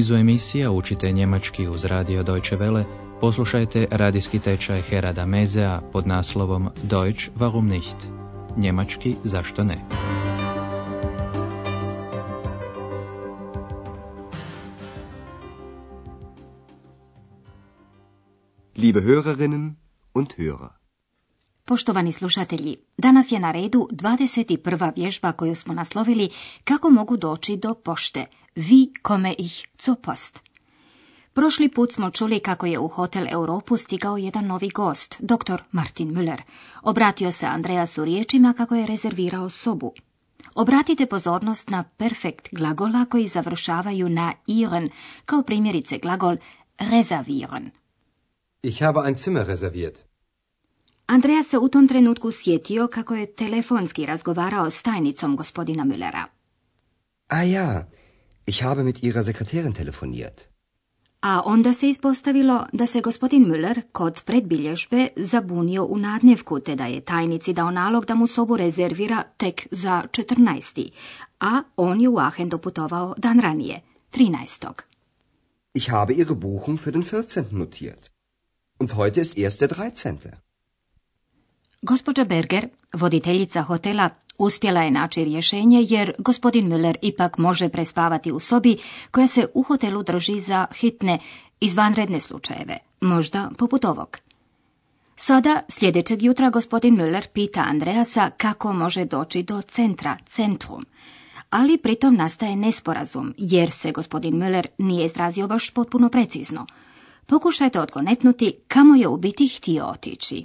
nizu emisija učite njemački uz radio Deutsche Welle, poslušajte radijski tečaj Herada Mezea pod naslovom Deutsch warum nicht? Njemački zašto ne? Liebe Hörerinnen und Hörer. Poštovani slušatelji, danas je na redu 21. vježba koju smo naslovili kako mogu doći do pošte. Vi kome ih zu post. Prošli put smo čuli kako je u Hotel Europu stigao jedan novi gost, dr. Martin Müller. Obratio se Andreasu riječima kako je rezervirao sobu. Obratite pozornost na perfekt glagola koji završavaju na iren, kao primjerice glagol reservieren. Ich habe ein Zimmer reserviert. Andreas se u tom trenutku sjetio kako je telefonski razgovarao s tajnicom gospodina Müllera. Ah ja, ich habe mit ihrer Sekretärin telefoniert. A onda se ispostavilo da se gospodin Müller kod predbilježbe zabunio u nadnjevku, te da je tajnici dao nalog da mu sobu rezervira tek za 14. A on je u Aachen doputovao dan ranije, 13. Ich habe ihre Buchung für den 14. notiert. Und heute ist erst der 13. Gospođa Berger, voditeljica hotela, uspjela je naći rješenje jer gospodin Müller ipak može prespavati u sobi koja se u hotelu drži za hitne, izvanredne slučajeve, možda poput ovog. Sada, sljedećeg jutra, gospodin Müller pita Andreasa kako može doći do centra, centrum. Ali pritom nastaje nesporazum, jer se gospodin Müller nije izrazio baš potpuno precizno. Pokušajte odgonetnuti kamo je u biti htio otići.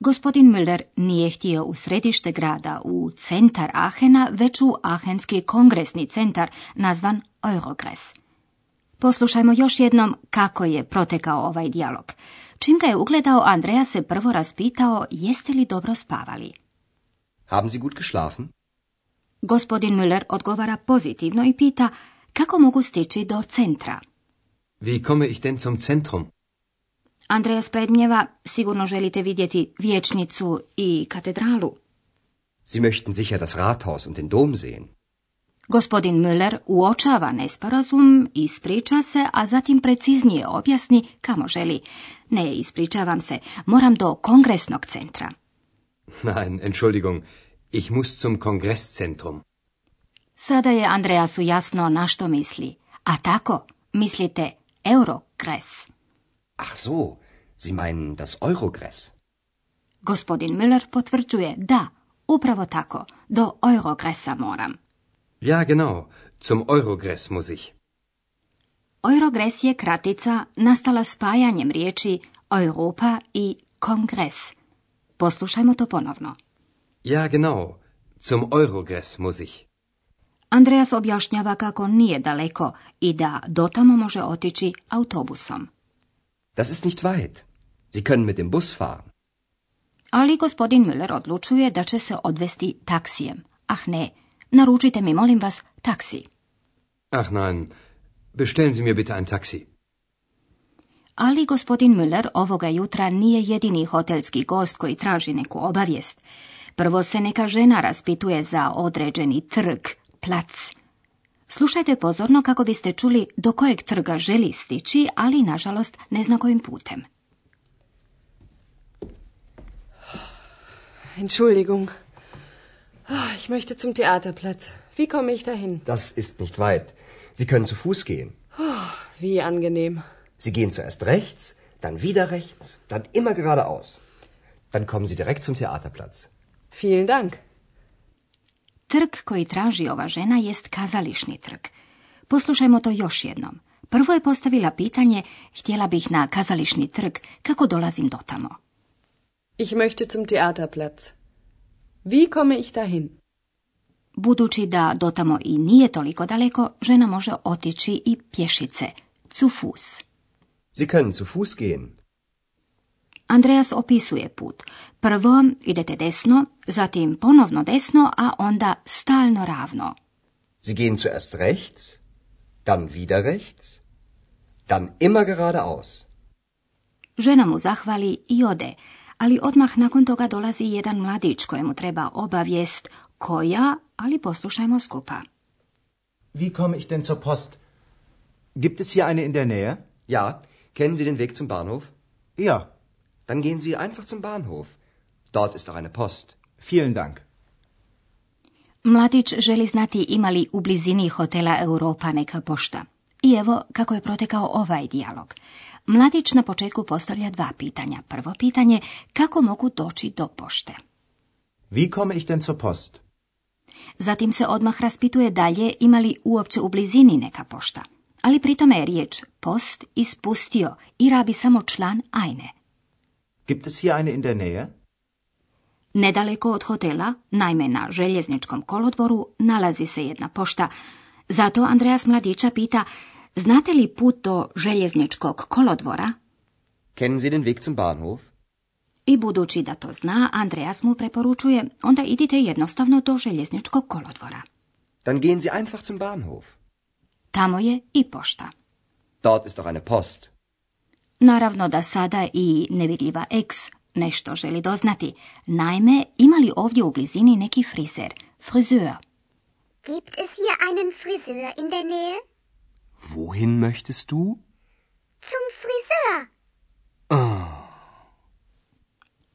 Gospodin Müller nije htio u središte grada, u centar Ahena, već u Ahenski kongresni centar, nazvan Eurogres. Poslušajmo još jednom kako je protekao ovaj dijalog. Čim ga je ugledao, Andreja se prvo raspitao jeste li dobro spavali. Haben Sie gut geschlafen? Gospodin Müller odgovara pozitivno i pita kako mogu stići do centra. Wie komme ich denn zum Zentrum? Andreas predmjeva, sigurno želite vidjeti vječnicu i katedralu. Sie möchten sicher das Rathaus und den Dom sehen. Gospodin Müller uočava nesporazum, ispriča se, a zatim preciznije objasni kamo želi. Ne, ispričavam se, moram do kongresnog centra. Nein, Entschuldigung, ich muss zum Kongresszentrum. Sada je Andreasu jasno na što misli. A tako, mislite Eurogres. Ach so, Sie meinen das Eurogress. Gospodin Müller potvrđuje da, upravo tako, do Eurogresa moram. Ja, genau, zum Eurogress muss ich. Eurogres je kratica nastala spajanjem riječi Europa i Kongres. Poslušajmo to ponovno. Ja, genau, zum Eurogress muss ich. Andreas objašnjava kako nije daleko i da dotamo može otići autobusom. Das ist nicht weit. Sie können mit dem Bus fahren. Ali gospodin Müller odlučuje da će se odvesti taksijem. Ah ne, naručite mi, molim vas, taksi. Ach nein, bestellen Sie mir bitte ein Taxi. Ali gospodin Müller ovoga jutra nije jedini hotelski gost koji traži neku obavijest. Prvo se neka žena raspituje za određeni trg, plac. Slušajte pozorno kako biste čuli do kojeg trga želi stići, ali nažalost ne zna kojim putem. Entschuldigung. Ah, Ich möchte zum Theaterplatz. Wie komme ich dahin? Das ist nicht weit. Sie können zu Fuß gehen. Wie angenehm. Sie gehen zuerst rechts, dann wieder rechts, dann immer geradeaus. Dann kommen Sie direkt zum Theaterplatz. Vielen Dank. Trg koji traži ova žena jest kazališni trg. Poslušajmo to još jednom. Prvo je postavila pitanje, htjela bih na kazališni trg, kako dolazim do tamo. Ich möchte zum Theaterplatz. Wie komme ich dahin? Budući da dotamo i nije toliko daleko, žena može otići i pješice, zu Fuß. Sie können zu Fuß gehen. Andreas opisuje put. Prvo idete desno, zatim ponovno desno, a onda stalno ravno. Sie gehen zuerst rechts, dann wieder rechts, dann immer geradeaus. Žena mu zahvali i ode, ali odmah nakon toga dolazi jedan mladić kojemu treba obavijest koja, ali poslušajmo skupa. Wie komme ich denn zur Post? Gibt es hier eine in der Nähe? Ja, kennen Sie den Weg zum Bahnhof? Ja, Dann gehen Sie einfach zum Bahnhof. Dort ist auch eine Post. vielen Dank. Mladić želi znati imali u blizini hotela Europa neka pošta. I evo kako je protekao ovaj dijalog. Mladić na početku postavlja dva pitanja. Prvo pitanje, kako mogu doći do pošte? Wie komme ich denn zur Post? Zatim se odmah raspituje dalje ima li uopće u blizini neka pošta. Ali pritome je riječ post ispustio i rabi samo član ajne. Gibt es hier eine in der Nähe? Nedaleko od hotela, naime na željezničkom kolodvoru, nalazi se jedna pošta. Zato Andreas mladića pita, znate li put do željezničkog kolodvora? Kennen Sie den Weg zum Bahnhof? I budući da to zna, Andreas mu preporučuje, onda idite jednostavno do željezničkog kolodvora. Dann gehen Sie einfach zum Bahnhof. Tamo je i pošta. Dort ist auch eine Post. Naravno da sada i nevidljiva ex nešto želi doznati. Naime, ima li ovdje u blizini neki frizer, frizeur? Gibt es hier einen Friseur in der Nähe? Wohin möchtest du? Zum Friseur.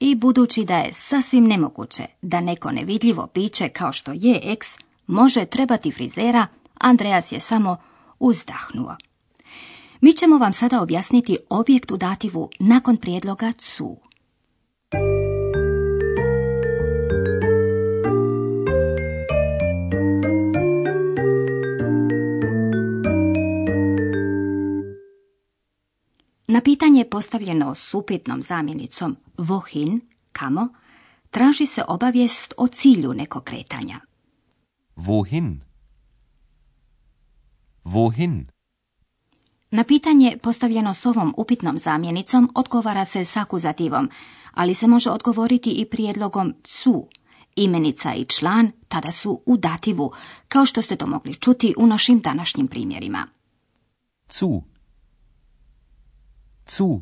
I budući da je sasvim nemoguće da neko nevidljivo biće kao što je ex može trebati frizera, Andreas je samo uzdahnuo. Mi ćemo vam sada objasniti objekt u dativu nakon prijedloga cu. Na pitanje postavljeno s upitnom zamjenicom wohin, kamo, traži se obavijest o cilju nekog kretanja. Wohin? Wohin? Na pitanje postavljeno s ovom upitnom zamjenicom odgovara se s akuzativom, ali se može odgovoriti i prijedlogom cu. Imenica i član tada su u dativu, kao što ste to mogli čuti u našim današnjim primjerima. Zu. Zu.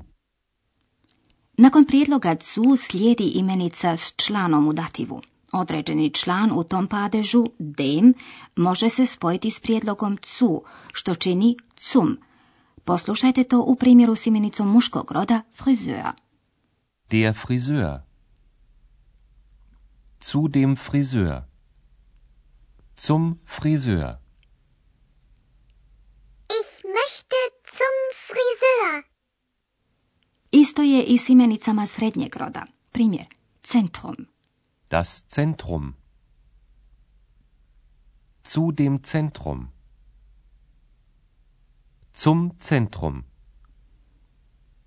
Nakon prijedloga cu slijedi imenica s članom u dativu. Određeni član u tom padežu, dem, može se spojiti s prijedlogom cu, što čini cum. Poslušajte to u primjeru s imenicom muškog roda frizeur. Der Friseur. Zu dem Friseur. Zum Friseur. Ich möchte zum Friseur. Isto je i s imenicama srednjeg roda. Primjer, centrum. Das Zentrum. Zu dem Zentrum. Zum Zentrum.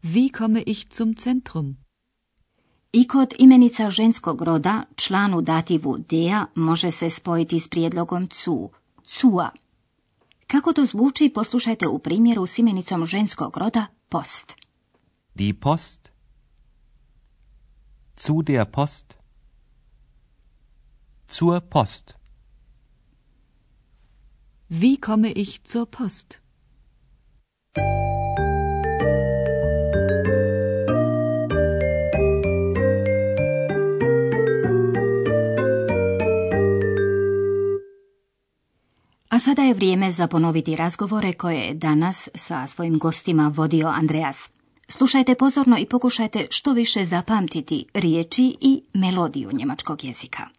Wie komme ich zum Zentrum? I kod imenica ženskog roda, članu dativu dea može se spojiti s prijedlogom cu, cua. Kako to zvuči, poslušajte u primjeru s imenicom ženskog roda post. Die Post. Zu der Post. Zur Post. Wie komme ich zur Post? Sada je vrijeme za ponoviti razgovore koje je danas sa svojim gostima vodio Andreas. Slušajte pozorno i pokušajte što više zapamtiti riječi i melodiju njemačkog jezika.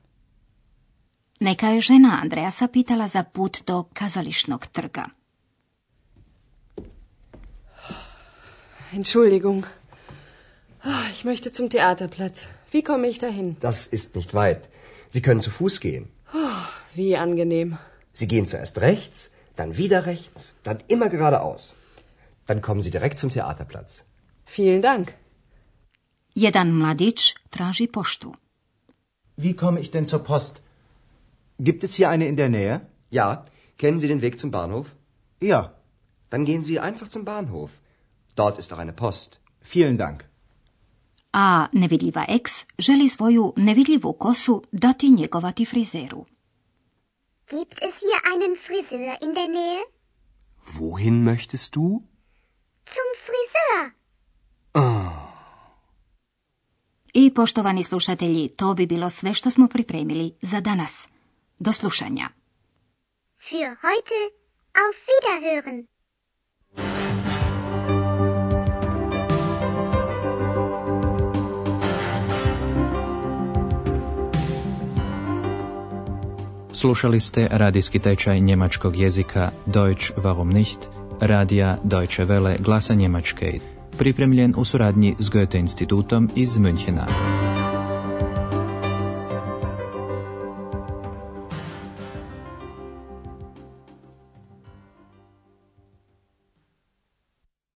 Neka je žena Andreasa pitala za put do kazališnog trga. Entschuldigung. Ah, Ich möchte zum Theaterplatz. Wie komme ich dahin? Das ist nicht weit. Sie können zu Fuß gehen. Wie angenehm. Sie gehen zuerst rechts, dann wieder rechts, dann immer geradeaus. Dann kommen Sie direkt zum Theaterplatz. Vielen Dank. Jedan mladić traži poštu. Wie komme ich denn zur Post? Gibt es hier eine in der Nähe? Ja, kennen Sie den Weg zum Bahnhof? Ja, Dann gehen Sie einfach zum Bahnhof. Dort ist auch eine Post. vielen Dank. A nevidljiva eks želi svoju nevidljivu kosu dati njegovati frizeru. Gibt es hier einen Friseur in der Nähe? Wohin möchtest du? Zum Friseur. I poštovani slušatelji, to bi bilo sve što smo pripremili za danas. Do slušanja. Für heute auf Wiederhören. Slušali ste radijski tečaj njemačkog jezika Deutsch warum nicht, radija Deutsche Welle glasa Njemačke, pripremljen u suradnji s Goethe institutom iz Münchena.